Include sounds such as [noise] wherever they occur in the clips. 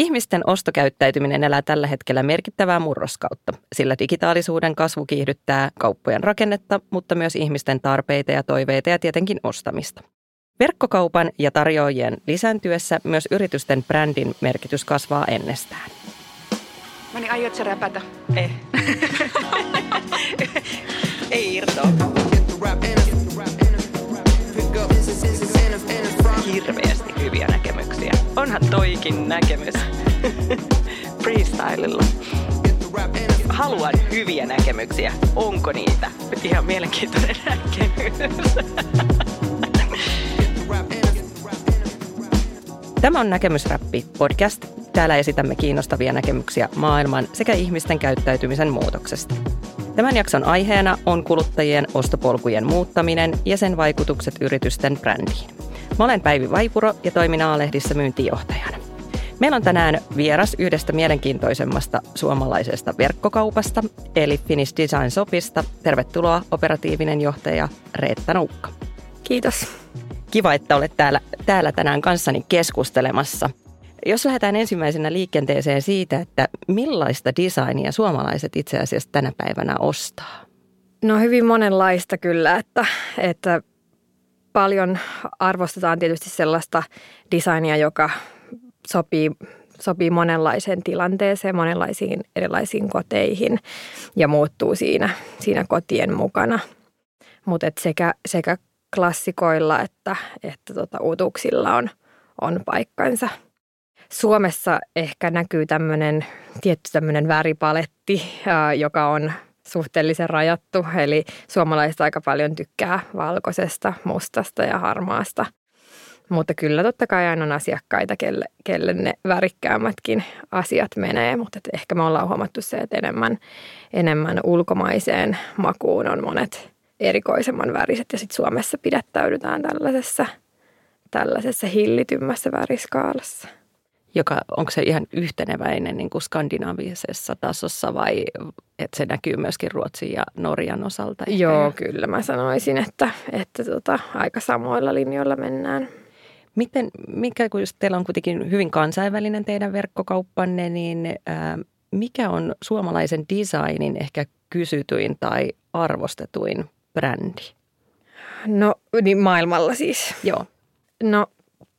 Ihmisten ostokäyttäytyminen elää tällä hetkellä merkittävää murroskautta, sillä digitaalisuuden kasvu kiihdyttää kauppojen rakennetta, mutta myös ihmisten tarpeita ja toiveita ja tietenkin ostamista. Verkkokaupan ja tarjoajien lisääntyessä myös yritysten brändin merkitys kasvaa ennestään. No niin, aiot sä räpätä? Ei. [laughs] Ei irtoa. Hirveästi hyviä näkemyksiä. Onhan toikin näkemys. [laughs] Freestylilla. Haluan hyviä näkemyksiä. Onko niitä? Ihan mielenkiintoinen [laughs] näkemys. Tämä on Näkemysräppi podcast. Täällä esitämme kiinnostavia näkemyksiä maailman sekä ihmisten käyttäytymisen muutoksesta. Tämän jakson aiheena on kuluttajien ostopolkujen muuttaminen ja sen vaikutukset yritysten brändiin. Mä olen Päivi Vaipuro ja toimin A-lehdissä myyntijohtajana. Meillä on tänään vieras yhdestä mielenkiintoisemmasta suomalaisesta verkkokaupasta, eli Finnish Design Shopista. Tervetuloa operatiivinen johtaja Reetta Nuukka. Kiitos. Kiva, että olet täällä, täällä tänään kanssani keskustelemassa. Jos lähdetään ensimmäisenä liikenteeseen siitä, että millaista designia suomalaiset itse asiassa tänä päivänä ostaa? No hyvin monenlaista kyllä, että, että paljon arvostetaan tietysti sellaista designia, joka sopii, sopii monenlaiseen tilanteeseen, monenlaisiin erilaisiin koteihin ja muuttuu siinä, siinä kotien mukana. Mutta sekä, sekä klassikoilla että, että tota, uutuuksilla on, on paikkansa. Suomessa ehkä näkyy tämmöinen tietty tämmöinen väripaletti, joka on suhteellisen rajattu. Eli suomalaiset aika paljon tykkää valkoisesta, mustasta ja harmaasta. Mutta kyllä totta kai aina on asiakkaita, kelle, kelle ne värikkäämmätkin asiat menee. Mutta ehkä me ollaan huomattu se, että enemmän, enemmän ulkomaiseen makuun on monet erikoisemman väriset. Ja sitten Suomessa pidättäydytään tällaisessa, tällaisessa hillitymmässä väriskaalassa joka, onko se ihan yhteneväinen niin kuin skandinaavisessa tasossa vai että se näkyy myöskin Ruotsin ja Norjan osalta? Ehkä? Joo, kyllä mä sanoisin, että, että tota, aika samoilla linjoilla mennään. Miten, mikä, kun teillä on kuitenkin hyvin kansainvälinen teidän verkkokauppanne, niin ää, mikä on suomalaisen designin ehkä kysytyin tai arvostetuin brändi? No niin maailmalla siis. Joo. No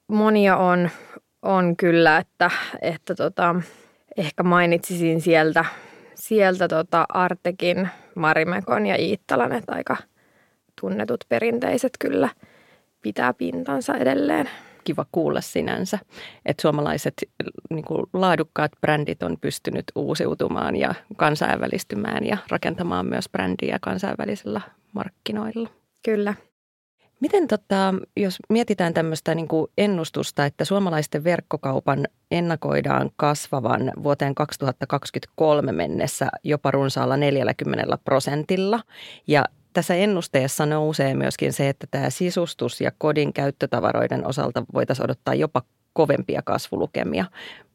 monia on on kyllä, että, että tota, ehkä mainitsisin sieltä, sieltä tota Artekin, Marimekon ja Iittalan, että aika tunnetut perinteiset kyllä pitää pintansa edelleen. Kiva kuulla sinänsä, että suomalaiset niin kuin laadukkaat brändit on pystynyt uusiutumaan ja kansainvälistymään ja rakentamaan myös brändiä kansainvälisillä markkinoilla. Kyllä. Miten tota, jos mietitään tämmöistä niin kuin ennustusta, että suomalaisten verkkokaupan ennakoidaan kasvavan vuoteen 2023 mennessä jopa runsaalla 40 prosentilla ja tässä ennusteessa nousee myöskin se, että tämä sisustus ja kodin käyttötavaroiden osalta voitaisiin odottaa jopa kovempia kasvulukemia.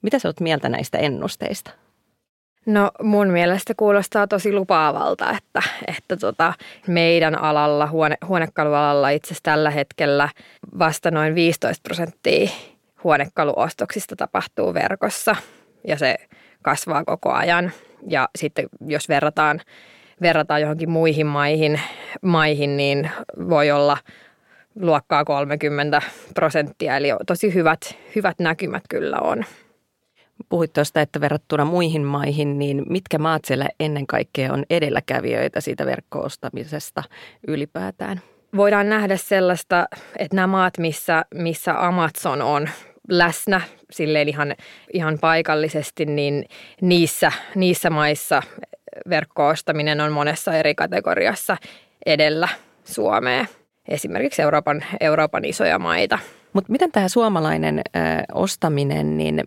Mitä sä oot mieltä näistä ennusteista? No mun mielestä kuulostaa tosi lupaavalta, että, että tota, meidän alalla, huone, huonekalualalla itse asiassa tällä hetkellä vasta noin 15 prosenttia huonekaluostoksista tapahtuu verkossa ja se kasvaa koko ajan. Ja sitten jos verrataan, verrataan johonkin muihin maihin, maihin, niin voi olla luokkaa 30 prosenttia. Eli tosi hyvät, hyvät näkymät kyllä on. Puhuit tuosta, että verrattuna muihin maihin, niin mitkä maat siellä ennen kaikkea on edelläkävijöitä siitä verkkoostamisesta ylipäätään? Voidaan nähdä sellaista, että nämä maat, missä, missä Amazon on läsnä silleen ihan, ihan paikallisesti, niin niissä, niissä maissa verkkoostaminen on monessa eri kategoriassa edellä Suomea. Esimerkiksi Euroopan, Euroopan isoja maita – mutta miten tämä suomalainen ö, ostaminen, niin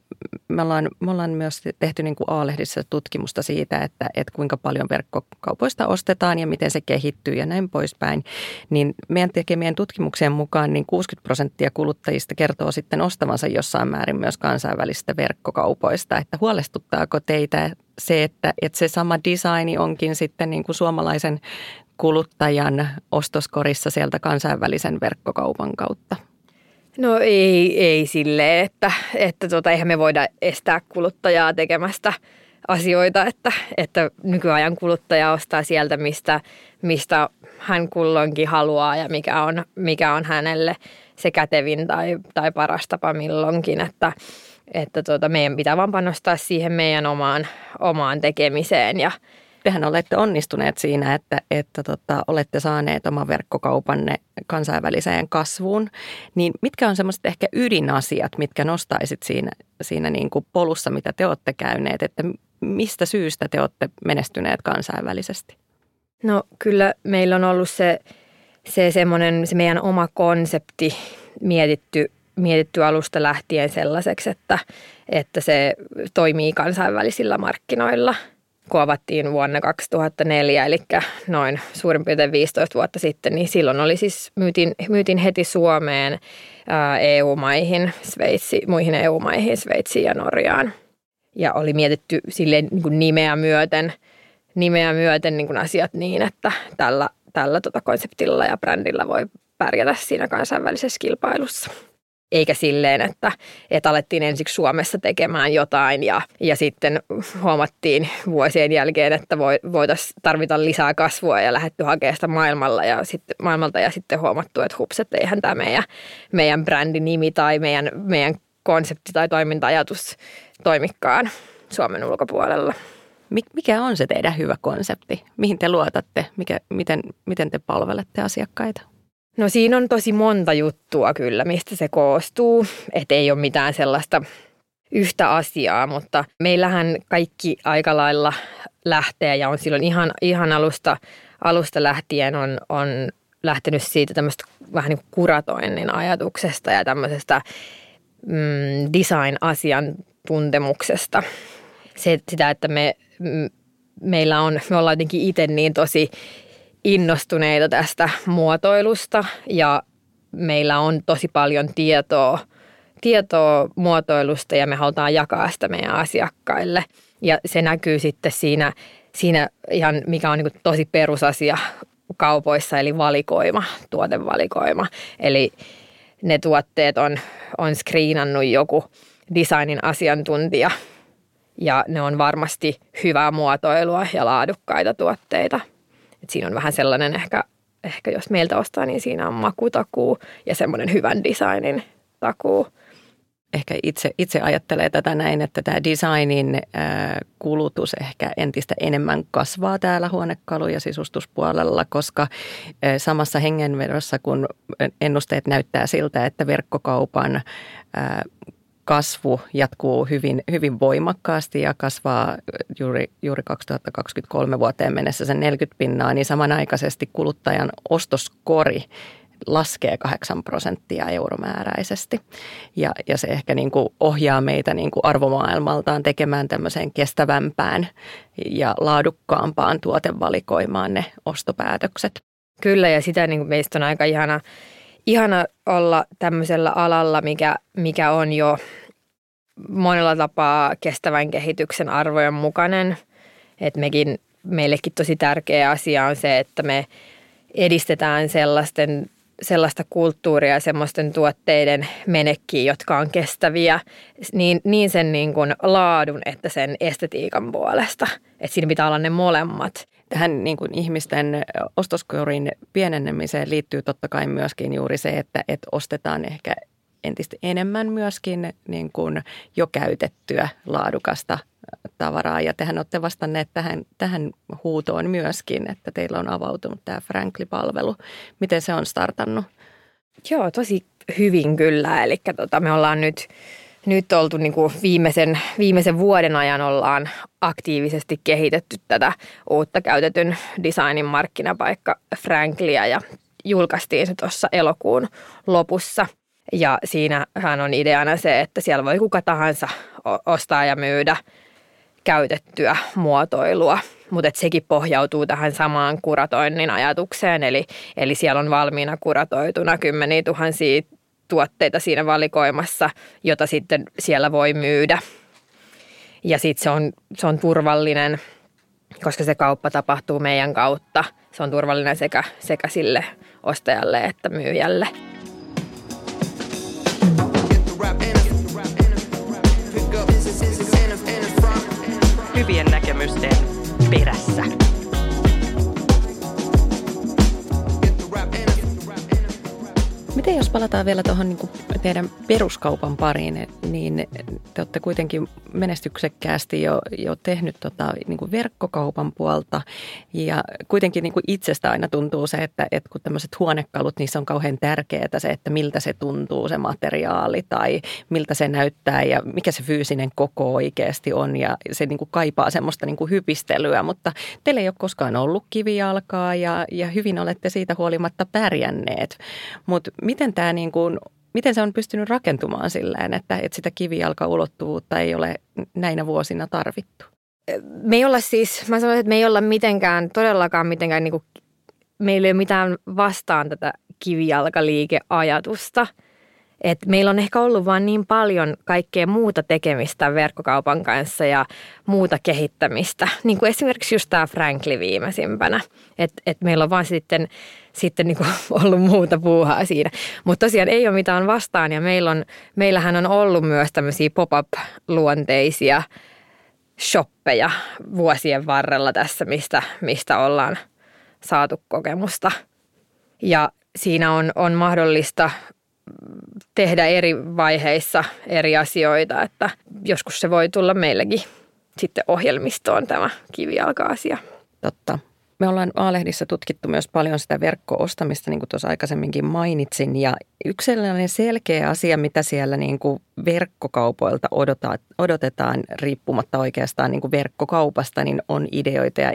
me ollaan, me ollaan myös tehty niin kuin A-lehdissä tutkimusta siitä, että, että kuinka paljon verkkokaupoista ostetaan ja miten se kehittyy ja näin poispäin. Niin meidän tekemien tutkimuksien mukaan niin 60 prosenttia kuluttajista kertoo sitten ostavansa jossain määrin myös kansainvälisistä verkkokaupoista. Että huolestuttaako teitä se, että, että se sama designi onkin sitten niin kuin suomalaisen kuluttajan ostoskorissa sieltä kansainvälisen verkkokaupan kautta? No ei, ei silleen, että, että tota, eihän me voida estää kuluttajaa tekemästä asioita, että, että nykyajan kuluttaja ostaa sieltä, mistä, mistä hän kulloinkin haluaa ja mikä on, mikä on hänelle se kätevin tai, tai paras tapa milloinkin, että, että tota, meidän pitää vaan panostaa siihen meidän omaan, omaan tekemiseen ja, tehän olette onnistuneet siinä, että, että tota, olette saaneet oman verkkokaupanne kansainväliseen kasvuun. Niin mitkä on semmoiset ehkä ydinasiat, mitkä nostaisit siinä, siinä niin kuin polussa, mitä te olette käyneet, että mistä syystä te olette menestyneet kansainvälisesti? No kyllä meillä on ollut se, se semmoinen, se meidän oma konsepti mietitty, mietitty alusta lähtien sellaiseksi, että, että se toimii kansainvälisillä markkinoilla – kun avattiin vuonna 2004, eli noin suurin piirtein 15 vuotta sitten, niin silloin oli siis, myytin, myytin heti Suomeen, EU-maihin, Sveitsi, muihin EU-maihin, Sveitsiin ja Norjaan. Ja oli mietitty silleen niin kuin nimeä myöten, nimeä myöten niin kuin asiat niin, että tällä, tällä tota konseptilla ja brändillä voi pärjätä siinä kansainvälisessä kilpailussa eikä silleen, että, että alettiin ensiksi Suomessa tekemään jotain ja, ja sitten huomattiin vuosien jälkeen, että voitaisiin tarvita lisää kasvua ja lähdetty hakemaan sitä maailmalla ja sitten, maailmalta ja sitten huomattu, että hups, että eihän tämä meidän, meidän brändinimi tai meidän, meidän konsepti tai toiminta-ajatus toimikaan Suomen ulkopuolella. Mikä on se teidän hyvä konsepti? Mihin te luotatte? Mikä, miten, miten te palvelette asiakkaita? No siinä on tosi monta juttua kyllä, mistä se koostuu. Että ei ole mitään sellaista yhtä asiaa, mutta meillähän kaikki aika lailla lähtee ja on silloin ihan, ihan alusta, alusta lähtien on, on lähtenyt siitä tämmöistä vähän niin kuin kuratoinnin ajatuksesta ja tämmöisestä mm, design-asiantuntemuksesta. Se, sitä, että me, meillä on, me ollaan jotenkin itse niin tosi innostuneita tästä muotoilusta ja meillä on tosi paljon tietoa, tietoa muotoilusta ja me halutaan jakaa sitä meidän asiakkaille. Ja se näkyy sitten siinä, siinä ihan mikä on niin tosi perusasia kaupoissa, eli valikoima, tuotevalikoima. Eli ne tuotteet on, on screenannut joku designin asiantuntija ja ne on varmasti hyvää muotoilua ja laadukkaita tuotteita. Et siinä on vähän sellainen ehkä, ehkä jos meiltä ostaa, niin siinä on makutakuu ja semmoinen hyvän designin takuu. Ehkä itse, itse ajattelee tätä näin, että tämä designin kulutus ehkä entistä enemmän kasvaa täällä huonekalu- ja sisustuspuolella, koska samassa hengenvedossa, kun ennusteet näyttää siltä, että verkkokaupan kasvu jatkuu hyvin, hyvin voimakkaasti ja kasvaa juuri, juuri 2023 vuoteen mennessä sen 40 pinnaa, niin samanaikaisesti kuluttajan ostoskori laskee 8 prosenttia euromääräisesti. Ja, ja se ehkä niin kuin ohjaa meitä niin kuin arvomaailmaltaan tekemään tämmöiseen kestävämpään ja laadukkaampaan tuotevalikoimaan ne ostopäätökset. Kyllä ja sitä niin kuin meistä on aika ihana, ihana olla tämmöisellä alalla, mikä, mikä on jo monella tapaa kestävän kehityksen arvojen mukainen. Et mekin, meillekin tosi tärkeä asia on se, että me edistetään sellaisten, sellaista kulttuuria ja semmoisten tuotteiden menekkiä, jotka on kestäviä niin, niin sen niin kuin laadun että sen estetiikan puolesta. Että siinä pitää olla ne molemmat tähän niin kuin ihmisten ostoskorin pienenemiseen liittyy totta kai myöskin juuri se, että, että ostetaan ehkä entistä enemmän myöskin niin kuin jo käytettyä laadukasta tavaraa. Ja tehän olette vastanneet tähän, tähän huutoon myöskin, että teillä on avautunut tämä Frankli-palvelu. Miten se on startannut? Joo, tosi hyvin kyllä. Eli tota, me ollaan nyt, nyt oltu niin kuin viimeisen, viimeisen vuoden ajan ollaan aktiivisesti kehitetty tätä uutta käytetyn designin markkinapaikka Franklia ja julkaistiin se tuossa elokuun lopussa – ja siinähän on ideana se, että siellä voi kuka tahansa ostaa ja myydä käytettyä muotoilua, mutta sekin pohjautuu tähän samaan kuratoinnin ajatukseen, eli, eli siellä on valmiina kuratoituna kymmeniä tuhansia tuotteita siinä valikoimassa, jota sitten siellä voi myydä. Ja sitten se on, se on turvallinen, koska se kauppa tapahtuu meidän kautta. Se on turvallinen sekä, sekä sille ostajalle että myyjälle. Hyvien näkemysten perässä. Miten jos palataan vielä tuohon niin teidän peruskaupan pariin, niin te olette kuitenkin menestyksekkäästi jo, jo tehnyt tota, niin kuin verkkokaupan puolta. Ja kuitenkin niin itsestä aina tuntuu se, että, että kun tämmöiset huonekalut, niissä on kauhean tärkeää se, että miltä se tuntuu se materiaali tai miltä se näyttää ja mikä se fyysinen koko oikeasti on. Ja se niin kuin kaipaa semmoista niin kuin hypistelyä, mutta teillä ei ole koskaan ollut kivijalkaa ja, ja hyvin olette siitä huolimatta pärjänneet, mutta miten tämä niin kuin miten se on pystynyt rakentumaan silleen, että, että sitä kivijalkaulottuvuutta ei ole näinä vuosina tarvittu? Me ei olla siis, mä sanoisin, että me ei olla mitenkään, todellakaan mitenkään, niin kuin, meillä ei ole mitään vastaan tätä kivijalkaliikeajatusta – et meillä on ehkä ollut vain niin paljon kaikkea muuta tekemistä verkkokaupan kanssa ja muuta kehittämistä. Niin kuin esimerkiksi just tämä Frankli viimeisimpänä. Että et meillä on vaan sitten, sitten niin kuin [laughs] ollut muuta puuhaa siinä. Mutta tosiaan ei ole mitään vastaan ja meillä on, meillähän on ollut myös tämmöisiä pop-up-luonteisia shoppeja vuosien varrella tässä, mistä, mistä ollaan saatu kokemusta. Ja siinä on, on mahdollista tehdä eri vaiheissa eri asioita, että joskus se voi tulla meillekin sitten ohjelmistoon tämä kivijalka-asia. Totta. Me ollaan A-lehdissä tutkittu myös paljon sitä verkko-ostamista, niin kuin tuossa aikaisemminkin mainitsin. Ja yksi sellainen selkeä asia, mitä siellä niin kuin verkkokaupoilta odotetaan, riippumatta oikeastaan niin kuin verkkokaupasta, niin on ideoita ja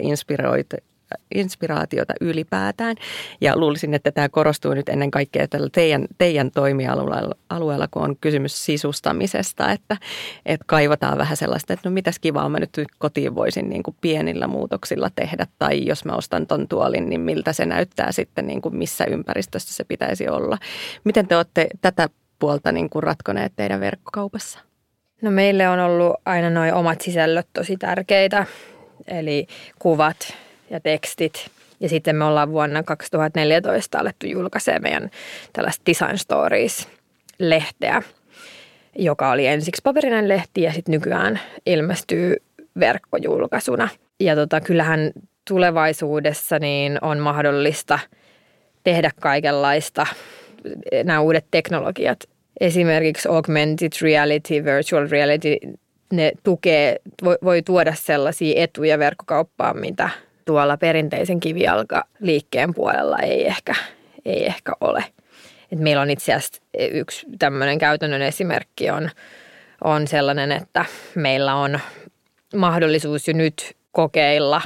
inspiraatiota ylipäätään. Ja luulisin, että tämä korostuu nyt ennen kaikkea tällä teidän, teidän toimialueella, alueella, kun on kysymys sisustamisesta, että, että kaivataan vähän sellaista, että no mitäs kivaa mä nyt kotiin voisin niin kuin pienillä muutoksilla tehdä, tai jos mä ostan ton tuolin, niin miltä se näyttää sitten, niin kuin missä ympäristössä se pitäisi olla. Miten te olette tätä puolta niin kuin ratkoneet teidän verkkokaupassa? No meille on ollut aina noin omat sisällöt tosi tärkeitä, eli kuvat, ja tekstit. Ja sitten me ollaan vuonna 2014 alettu julkaisemaan meidän tällaista Design Stories-lehteä, joka oli ensiksi paperinen lehti ja sitten nykyään ilmestyy verkkojulkaisuna. Ja tota, kyllähän tulevaisuudessa niin on mahdollista tehdä kaikenlaista. Nämä uudet teknologiat, esimerkiksi augmented reality, virtual reality, ne tukee, voi, voi tuoda sellaisia etuja verkkokauppaan, mitä tuolla perinteisen kivijalkaliikkeen puolella ei ehkä, ei ehkä ole. Et meillä on itse asiassa yksi tämmöinen käytännön esimerkki on, on sellainen, että meillä on mahdollisuus jo nyt kokeilla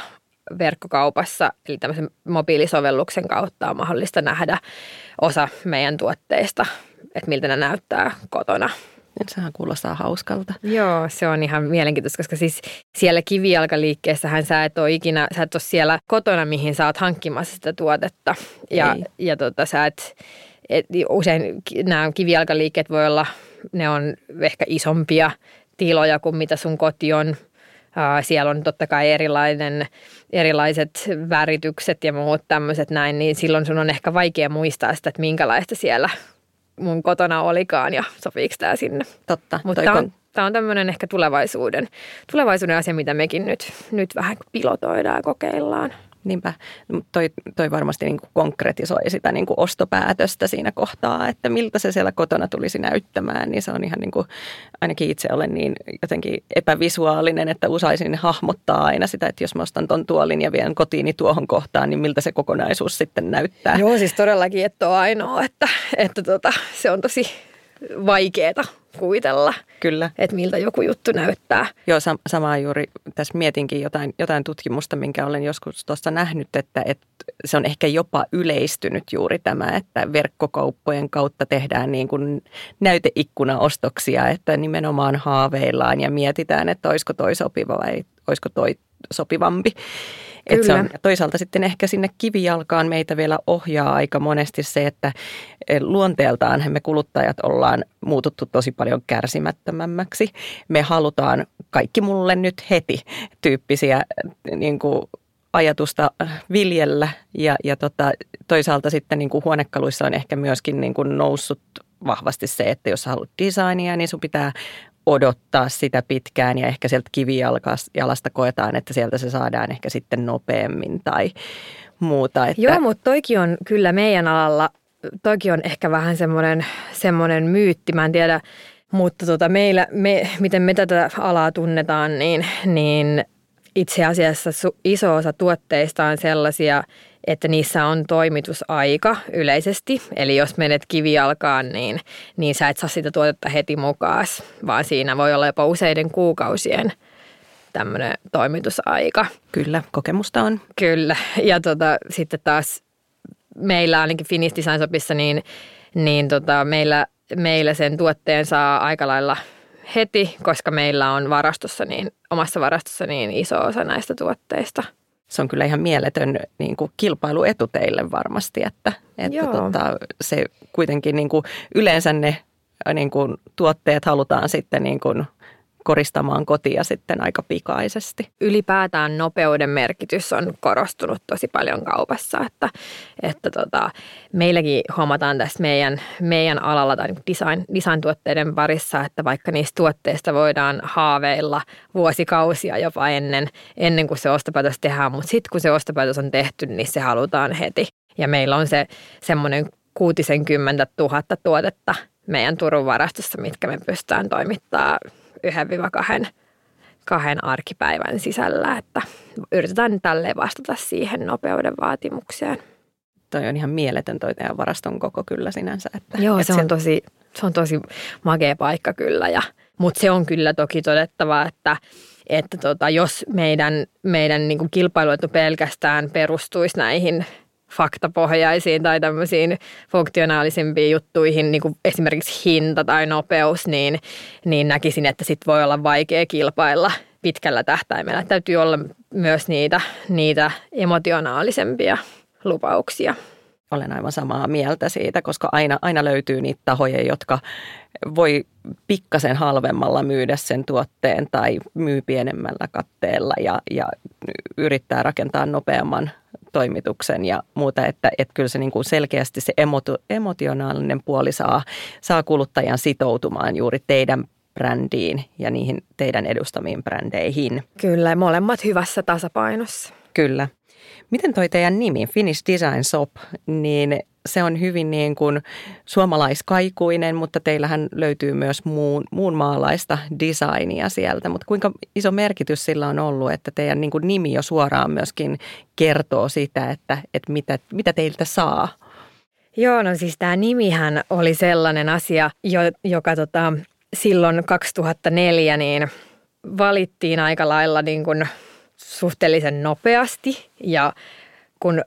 verkkokaupassa, eli tämmöisen mobiilisovelluksen kautta on mahdollista nähdä osa meidän tuotteista, että miltä ne näyttää kotona Sehän kuulostaa hauskalta. Joo, se on ihan mielenkiintoista, koska siis siellä kivijalkaliikkeessähän sä et ole ikinä, sä et ole siellä kotona, mihin sä oot hankkimassa sitä tuotetta. Ja, ja tota, sä et, et, usein nämä kivijalkaliikkeet voi olla, ne on ehkä isompia tiloja kuin mitä sun koti on. Siellä on totta kai erilainen, erilaiset väritykset ja muut tämmöiset näin, niin silloin sun on ehkä vaikea muistaa sitä, että minkälaista siellä mun kotona olikaan ja sopiiko tämä sinne. Totta. Mutta tämä on, tää on tämmöinen ehkä tulevaisuuden, tulevaisuuden asia, mitä mekin nyt, nyt vähän pilotoidaan ja kokeillaan. Niinpä, toi, toi varmasti niin kuin konkretisoi sitä niin kuin ostopäätöstä siinä kohtaa, että miltä se siellä kotona tulisi näyttämään, niin se on ihan niin kuin, ainakin itse olen niin jotenkin epävisuaalinen, että usaisin hahmottaa aina sitä, että jos mä ostan ton tuolin ja vien kotiini tuohon kohtaan, niin miltä se kokonaisuus sitten näyttää. Joo, siis todellakin, että on ainoa, että, että tota, se on tosi vaikeaa kuvitella, Kyllä. että miltä joku juttu näyttää. Joo, sam- samaa juuri tässä mietinkin jotain, jotain tutkimusta, minkä olen joskus tuossa nähnyt, että, että se on ehkä jopa yleistynyt juuri tämä, että verkkokauppojen kautta tehdään niin kuin näyteikkuna-ostoksia, että nimenomaan haaveillaan ja mietitään, että olisiko toi sopiva vai olisiko toi sopivampi. Että se on, toisaalta sitten ehkä sinne kivijalkaan meitä vielä ohjaa aika monesti se, että e, luonteeltaan me kuluttajat ollaan muututtu tosi paljon kärsimättömämmäksi. Me halutaan kaikki mulle nyt heti tyyppisiä niin kuin ajatusta viljellä ja, ja tota, toisaalta sitten niin kuin huonekaluissa on ehkä myöskin niin kuin noussut vahvasti se, että jos haluat designia, niin sun pitää odottaa sitä pitkään ja ehkä sieltä kivijalasta koetaan, että sieltä se saadaan ehkä sitten nopeammin tai muuta. Että... Joo, mutta toikin on kyllä meidän alalla, toikin on ehkä vähän semmoinen, semmoinen myytti, mä en tiedä, mutta tota meillä, me, miten me tätä alaa tunnetaan, niin, niin itse asiassa iso osa tuotteista on sellaisia, että niissä on toimitusaika yleisesti. Eli jos menet kivijalkaan, niin, niin sä et saa sitä tuotetta heti mukaan, vaan siinä voi olla jopa useiden kuukausien tämmöinen toimitusaika. Kyllä, kokemusta on. Kyllä, ja tota, sitten taas meillä ainakin Finnish Design Shopissa, niin, niin tota, meillä, meillä sen tuotteen saa aika lailla heti, koska meillä on varastossa niin, omassa varastossa niin iso osa näistä tuotteista – se on kyllä ihan mieletön niin kuin kilpailuetu teille varmasti, että, että tota, se kuitenkin niin kuin yleensä ne niin kuin tuotteet halutaan sitten niin kuin koristamaan kotia sitten aika pikaisesti. Ylipäätään nopeuden merkitys on korostunut tosi paljon kaupassa, että, että tota, meilläkin huomataan tässä meidän, meidän alalla tai design, design-tuotteiden parissa, että vaikka niistä tuotteista voidaan haaveilla vuosikausia jopa ennen, ennen kuin se ostopäätös tehdään, mutta sitten kun se ostopäätös on tehty, niin se halutaan heti. Ja meillä on se semmoinen 60 000 tuotetta meidän Turun varastossa, mitkä me pystytään toimittamaan 1-2 kahden arkipäivän sisällä, että yritetään tälleen vastata siihen nopeuden vaatimukseen. Toi on ihan mieletön toi teidän varaston koko kyllä sinänsä. Että, Joo, että se, on tosi, se on tosi magea paikka kyllä. Ja, mutta se on kyllä toki todettava, että, että tota, jos meidän, meidän niin kuin kilpailuetu pelkästään perustuisi näihin faktapohjaisiin tai tämmöisiin funktionaalisimpiin juttuihin, niin kuin esimerkiksi hinta tai nopeus, niin, niin näkisin, että sit voi olla vaikea kilpailla pitkällä tähtäimellä. Täytyy olla myös niitä, niitä emotionaalisempia lupauksia. Olen aivan samaa mieltä siitä, koska aina, aina löytyy niitä tahoja, jotka voi pikkasen halvemmalla myydä sen tuotteen tai myy pienemmällä katteella ja, ja yrittää rakentaa nopeamman toimituksen ja muuta, että, että kyllä se niin kuin selkeästi se emoti, emotionaalinen puoli saa, saa kuluttajan sitoutumaan juuri teidän brändiin ja niihin teidän edustamiin brändeihin. Kyllä, molemmat hyvässä tasapainossa. Kyllä. Miten toi teidän nimi, Finnish Design Shop, niin se on hyvin niin kuin suomalaiskaikuinen, mutta teillähän löytyy myös muun, muun maalaista designia sieltä. Mutta kuinka iso merkitys sillä on ollut, että teidän niin kuin nimi jo suoraan myöskin kertoo sitä, että, että mitä, mitä teiltä saa? Joo, no siis tämä nimihän oli sellainen asia, jo, joka tota, silloin 2004 niin valittiin aika lailla niin kuin suhteellisen nopeasti ja kun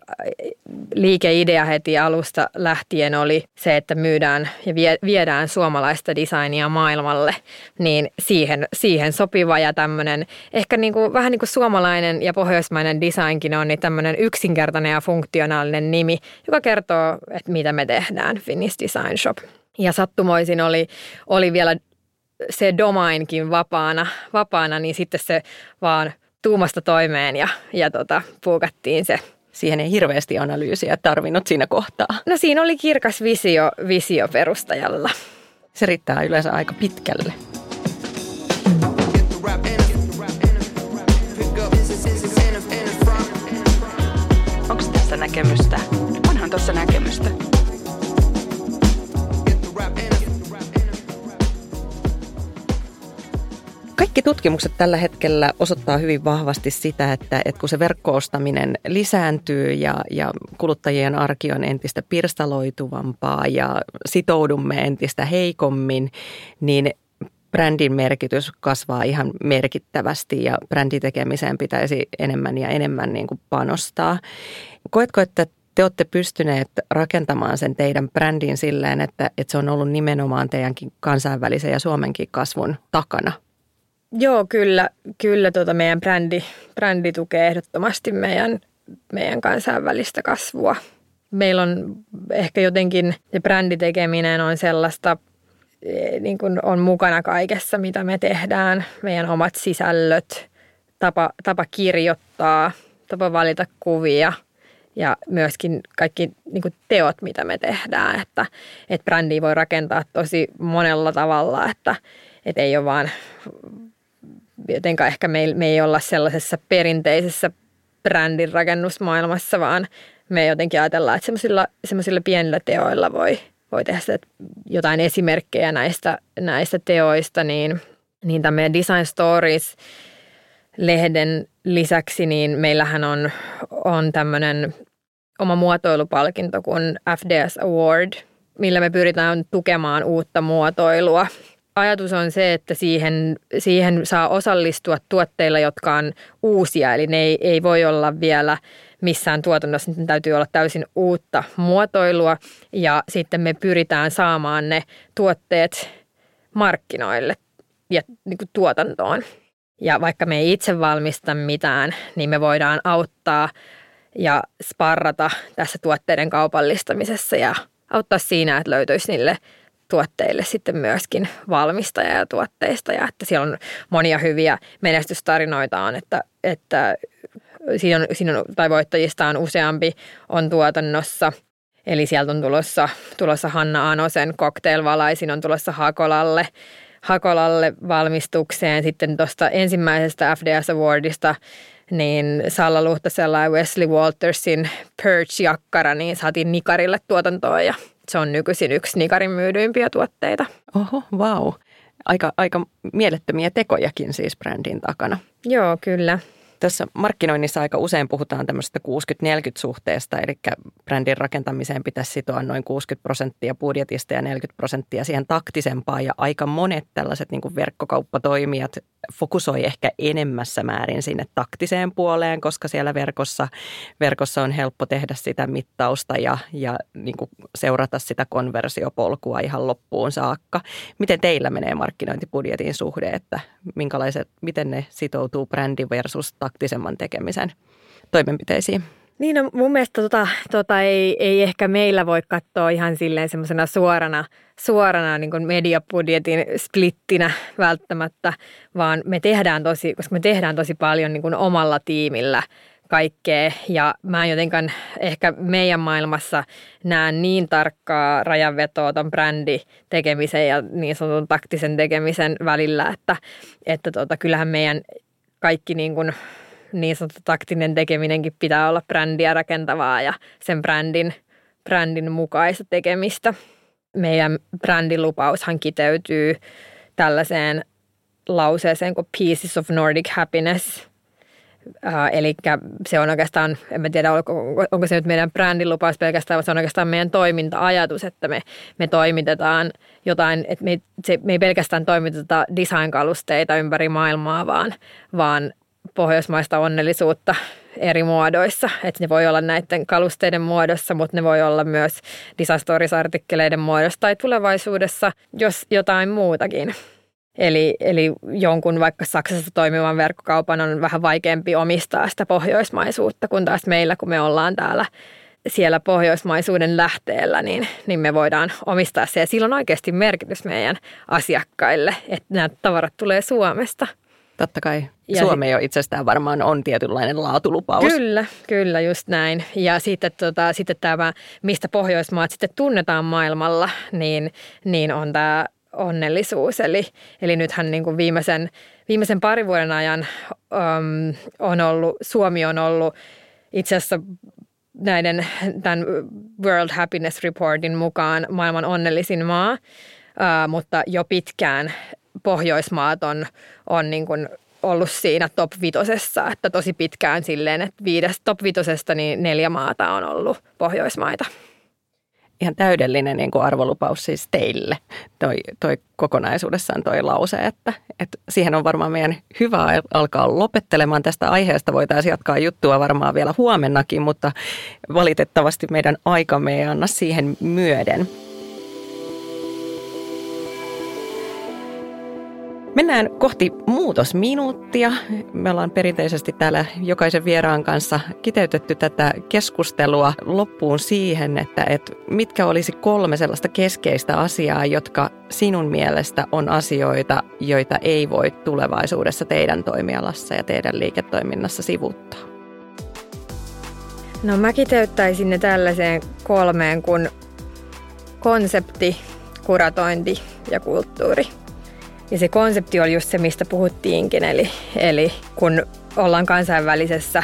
liikeidea heti alusta lähtien oli se, että myydään ja viedään suomalaista designia maailmalle, niin siihen, siihen sopiva ja tämmöinen, ehkä niin kuin, vähän niin kuin suomalainen ja pohjoismainen designkin on, niin tämmöinen yksinkertainen ja funktionaalinen nimi, joka kertoo, että mitä me tehdään, Finnish Design Shop. Ja sattumoisin oli, oli vielä se domainkin vapaana, vapaana, niin sitten se vaan tuumasta toimeen ja, ja tota, puukattiin se siihen ei hirveästi analyysiä tarvinnut siinä kohtaa. No siinä oli kirkas visio, visio perustajalla. Se riittää yleensä aika pitkälle. Onko tässä näkemystä? Onhan tuossa näkemystä. Kaikki tutkimukset tällä hetkellä osoittaa hyvin vahvasti sitä, että, että kun se verkkoostaminen lisääntyy ja, ja kuluttajien arki on entistä pirstaloituvampaa ja sitoudumme entistä heikommin, niin brändin merkitys kasvaa ihan merkittävästi ja bränditekemiseen pitäisi enemmän ja enemmän niin kuin panostaa. Koetko, että te olette pystyneet rakentamaan sen teidän brändin silleen, että, että se on ollut nimenomaan teidänkin kansainvälisen ja Suomenkin kasvun takana? Joo, kyllä, kyllä tuota meidän brändi, brändi tukee ehdottomasti meidän, meidän kansainvälistä kasvua. Meillä on ehkä jotenkin se bränditekeminen on sellaista, e, niin kuin on mukana kaikessa, mitä me tehdään. Meidän omat sisällöt, tapa, tapa kirjoittaa, tapa valita kuvia ja myöskin kaikki niin kuin teot, mitä me tehdään. Että, että brändiä voi rakentaa tosi monella tavalla, että, et ei ole vaan, jotenka ehkä me, me ei olla sellaisessa perinteisessä brändin rakennusmaailmassa, vaan me jotenkin ajatellaan, että semmoisilla, semmoisilla pienillä teoilla voi, voi tehdä sitä, jotain esimerkkejä näistä, näistä teoista, niin, niin tämä meidän Design Stories lehden lisäksi, niin meillähän on, on tämmöinen oma muotoilupalkinto kuin FDS Award, millä me pyritään tukemaan uutta muotoilua. Ajatus on se, että siihen, siihen saa osallistua tuotteilla, jotka on uusia, eli ne ei, ei voi olla vielä missään tuotannossa, niin täytyy olla täysin uutta muotoilua. Ja sitten me pyritään saamaan ne tuotteet markkinoille ja niin kuin tuotantoon. Ja vaikka me ei itse valmista mitään, niin me voidaan auttaa ja sparrata tässä tuotteiden kaupallistamisessa ja auttaa siinä, että löytyisi niille tuotteille sitten myöskin valmistaja ja tuotteista ja että siellä on monia hyviä menestystarinoita on, että, että siinä on, siinä on, tai voittajista on useampi on tuotannossa. Eli sieltä on tulossa, tulossa Hanna Anosen cocktailvalaisin on tulossa Hakolalle, Hakolalle valmistukseen. Sitten tuosta ensimmäisestä FDS Awardista niin Salla Luhtasella ja Wesley Waltersin Perch-jakkara, niin saatiin Nikarille tuotantoa ja se on nykyisin yksi Nikarin myydyimpiä tuotteita. Oho, vau. Wow. Aika, aika mielettömiä tekojakin siis brändin takana. Joo, kyllä. Tässä markkinoinnissa aika usein puhutaan tämmöisestä 60-40 suhteesta, eli brändin rakentamiseen pitäisi sitoa noin 60 prosenttia budjetista ja 40 prosenttia siihen taktisempaan. Ja aika monet tällaiset niin kuin verkkokauppatoimijat fokusoi ehkä enemmässä määrin sinne taktiseen puoleen, koska siellä verkossa, verkossa on helppo tehdä sitä mittausta ja, ja niin kuin seurata sitä konversiopolkua ihan loppuun saakka. Miten teillä menee markkinointibudjetin suhde, että minkälaiset, miten ne sitoutuu brändi versus taktisemman tekemisen toimenpiteisiin? Niin, no mun mielestä tota, tota ei, ei ehkä meillä voi katsoa ihan silleen semmoisena suorana, suorana niin kuin mediabudjetin splittinä välttämättä, vaan me tehdään tosi, koska me tehdään tosi paljon niin kuin omalla tiimillä kaikkea. Ja mä en jotenkaan ehkä meidän maailmassa näe niin tarkkaa rajanvetoa ton brändi tekemisen ja niin sanotun taktisen tekemisen välillä, että, että tota, kyllähän meidän kaikki niin kuin niin sanottu taktinen tekeminenkin pitää olla brändiä rakentavaa ja sen brändin, brändin mukaista tekemistä. Meidän brändilupaushan kiteytyy tällaiseen lauseeseen kuin Pieces of Nordic Happiness. Äh, eli se on oikeastaan, en mä tiedä onko, onko se nyt meidän brändilupaus pelkästään, vaan se on oikeastaan meidän toiminta-ajatus, että me, me toimitetaan jotain, että me, se, me ei pelkästään toimiteta design-kalusteita ympäri maailmaa, vaan, vaan pohjoismaista onnellisuutta eri muodoissa. Että ne voi olla näiden kalusteiden muodossa, mutta ne voi olla myös disastorisartikkeleiden muodossa tai tulevaisuudessa jos jotain muutakin. Eli, eli jonkun vaikka Saksassa toimivan verkkokaupan on vähän vaikeampi omistaa sitä pohjoismaisuutta, kun taas meillä, kun me ollaan täällä siellä pohjoismaisuuden lähteellä, niin, niin me voidaan omistaa se. Ja sillä on oikeasti merkitys meidän asiakkaille, että nämä tavarat tulee Suomesta – Totta kai. Ja Suomi jo itsestään varmaan on tietynlainen laatulupaus. Kyllä, kyllä just näin. Ja sitten, tota, sitten tämä, mistä Pohjoismaat sitten tunnetaan maailmalla, niin, niin on tämä onnellisuus. Eli, eli nythän niin kuin viimeisen, viimeisen parin vuoden ajan um, on ollut, Suomi on ollut itse asiassa näiden tämän World Happiness Reportin mukaan maailman onnellisin maa, uh, mutta jo pitkään Pohjoismaat on, on niin kuin ollut siinä top vitosessa, että tosi pitkään silleen, että viides top vitosesta niin neljä maata on ollut Pohjoismaita. Ihan täydellinen niin kuin arvolupaus siis teille, toi, toi kokonaisuudessaan toi lause, että, että siihen on varmaan meidän hyvä alkaa lopettelemaan. Tästä aiheesta voitaisiin jatkaa juttua varmaan vielä huomennakin, mutta valitettavasti meidän aikamme ei anna siihen myöden. Mennään kohti muutosminuuttia. Me ollaan perinteisesti täällä jokaisen vieraan kanssa kiteytetty tätä keskustelua loppuun siihen, että, että mitkä olisi kolme sellaista keskeistä asiaa, jotka sinun mielestä on asioita, joita ei voi tulevaisuudessa teidän toimialassa ja teidän liiketoiminnassa sivuttaa? No mä kiteyttäisin ne tällaiseen kolmeen kuin konsepti, kuratointi ja kulttuuri – Ja se konsepti oli just se, mistä puhuttiinkin, eli, eli kun ollaan kansainvälisessä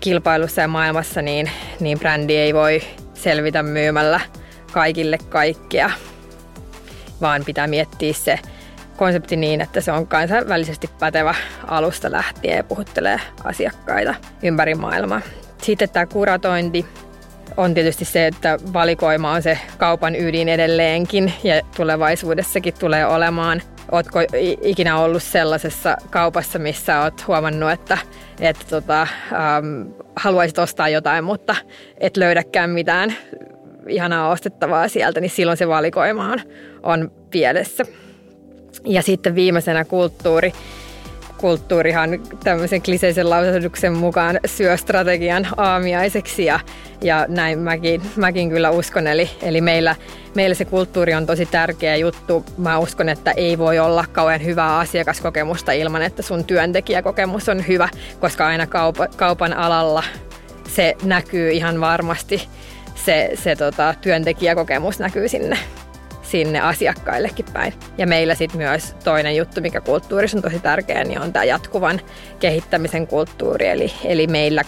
kilpailussa ja maailmassa, niin, niin brändi ei voi selvitä myymällä kaikille kaikkea, vaan pitää miettiä se konsepti niin, että se on kansainvälisesti pätevä alusta lähtien ja puhuttelee asiakkaita ympäri maailmaa. Sitten tämä kuratointi on tietysti se, että valikoima on se kaupan ydin edelleenkin ja tulevaisuudessakin tulee olemaan. Oletko ikinä ollut sellaisessa kaupassa, missä olet huomannut, että, että tota, ähm, haluaisit ostaa jotain, mutta et löydäkään mitään ihanaa ostettavaa sieltä, niin silloin se valikoima on, on pielessä. Ja sitten viimeisenä kulttuuri. Kulttuurihan tämmöisen kliseisen lausahduksen mukaan syö strategian aamiaiseksi ja, ja näin mäkin, mäkin kyllä uskon. Eli, eli meillä, meillä se kulttuuri on tosi tärkeä juttu. Mä uskon, että ei voi olla kauhean hyvää asiakaskokemusta ilman, että sun työntekijäkokemus on hyvä, koska aina kaupa, kaupan alalla se näkyy ihan varmasti. Se, se tota, työntekijäkokemus näkyy sinne sinne asiakkaillekin päin. Ja meillä sitten myös toinen juttu, mikä kulttuurissa on tosi tärkeä, niin on tämä jatkuvan kehittämisen kulttuuri. Eli, eli meillä,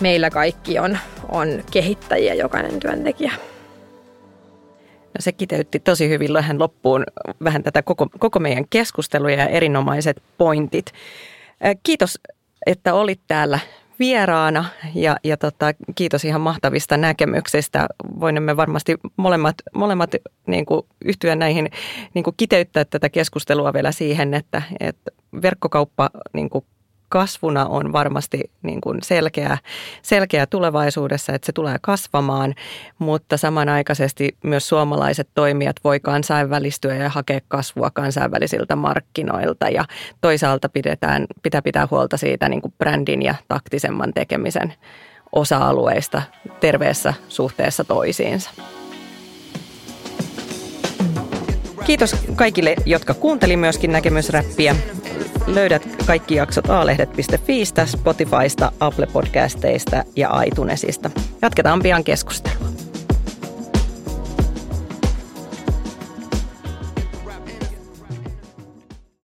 meillä kaikki on, on kehittäjiä, jokainen työntekijä. No se kiteytti tosi hyvin lähän loppuun vähän tätä koko, koko meidän keskustelua ja erinomaiset pointit. Kiitos, että olit täällä vieraana ja, ja tota, kiitos ihan mahtavista näkemyksistä. Voimme varmasti molemmat, molemmat niin kuin yhtyä näihin, niin kuin kiteyttää tätä keskustelua vielä siihen, että, että verkkokauppa niin kuin kasvuna on varmasti niin kuin selkeä, selkeä tulevaisuudessa, että se tulee kasvamaan, mutta samanaikaisesti myös suomalaiset toimijat voi kansainvälistyä ja hakea kasvua kansainvälisiltä markkinoilta ja toisaalta pidetään, pitää pitää huolta siitä niin kuin brändin ja taktisemman tekemisen osa-alueista terveessä suhteessa toisiinsa. Kiitos kaikille, jotka kuunteli myöskin näkemysräppiä. Löydät kaikki jaksot aalehdet.fiistä, Spotifysta, Apple Podcasteista ja iTunesista. Jatketaan pian keskustelua.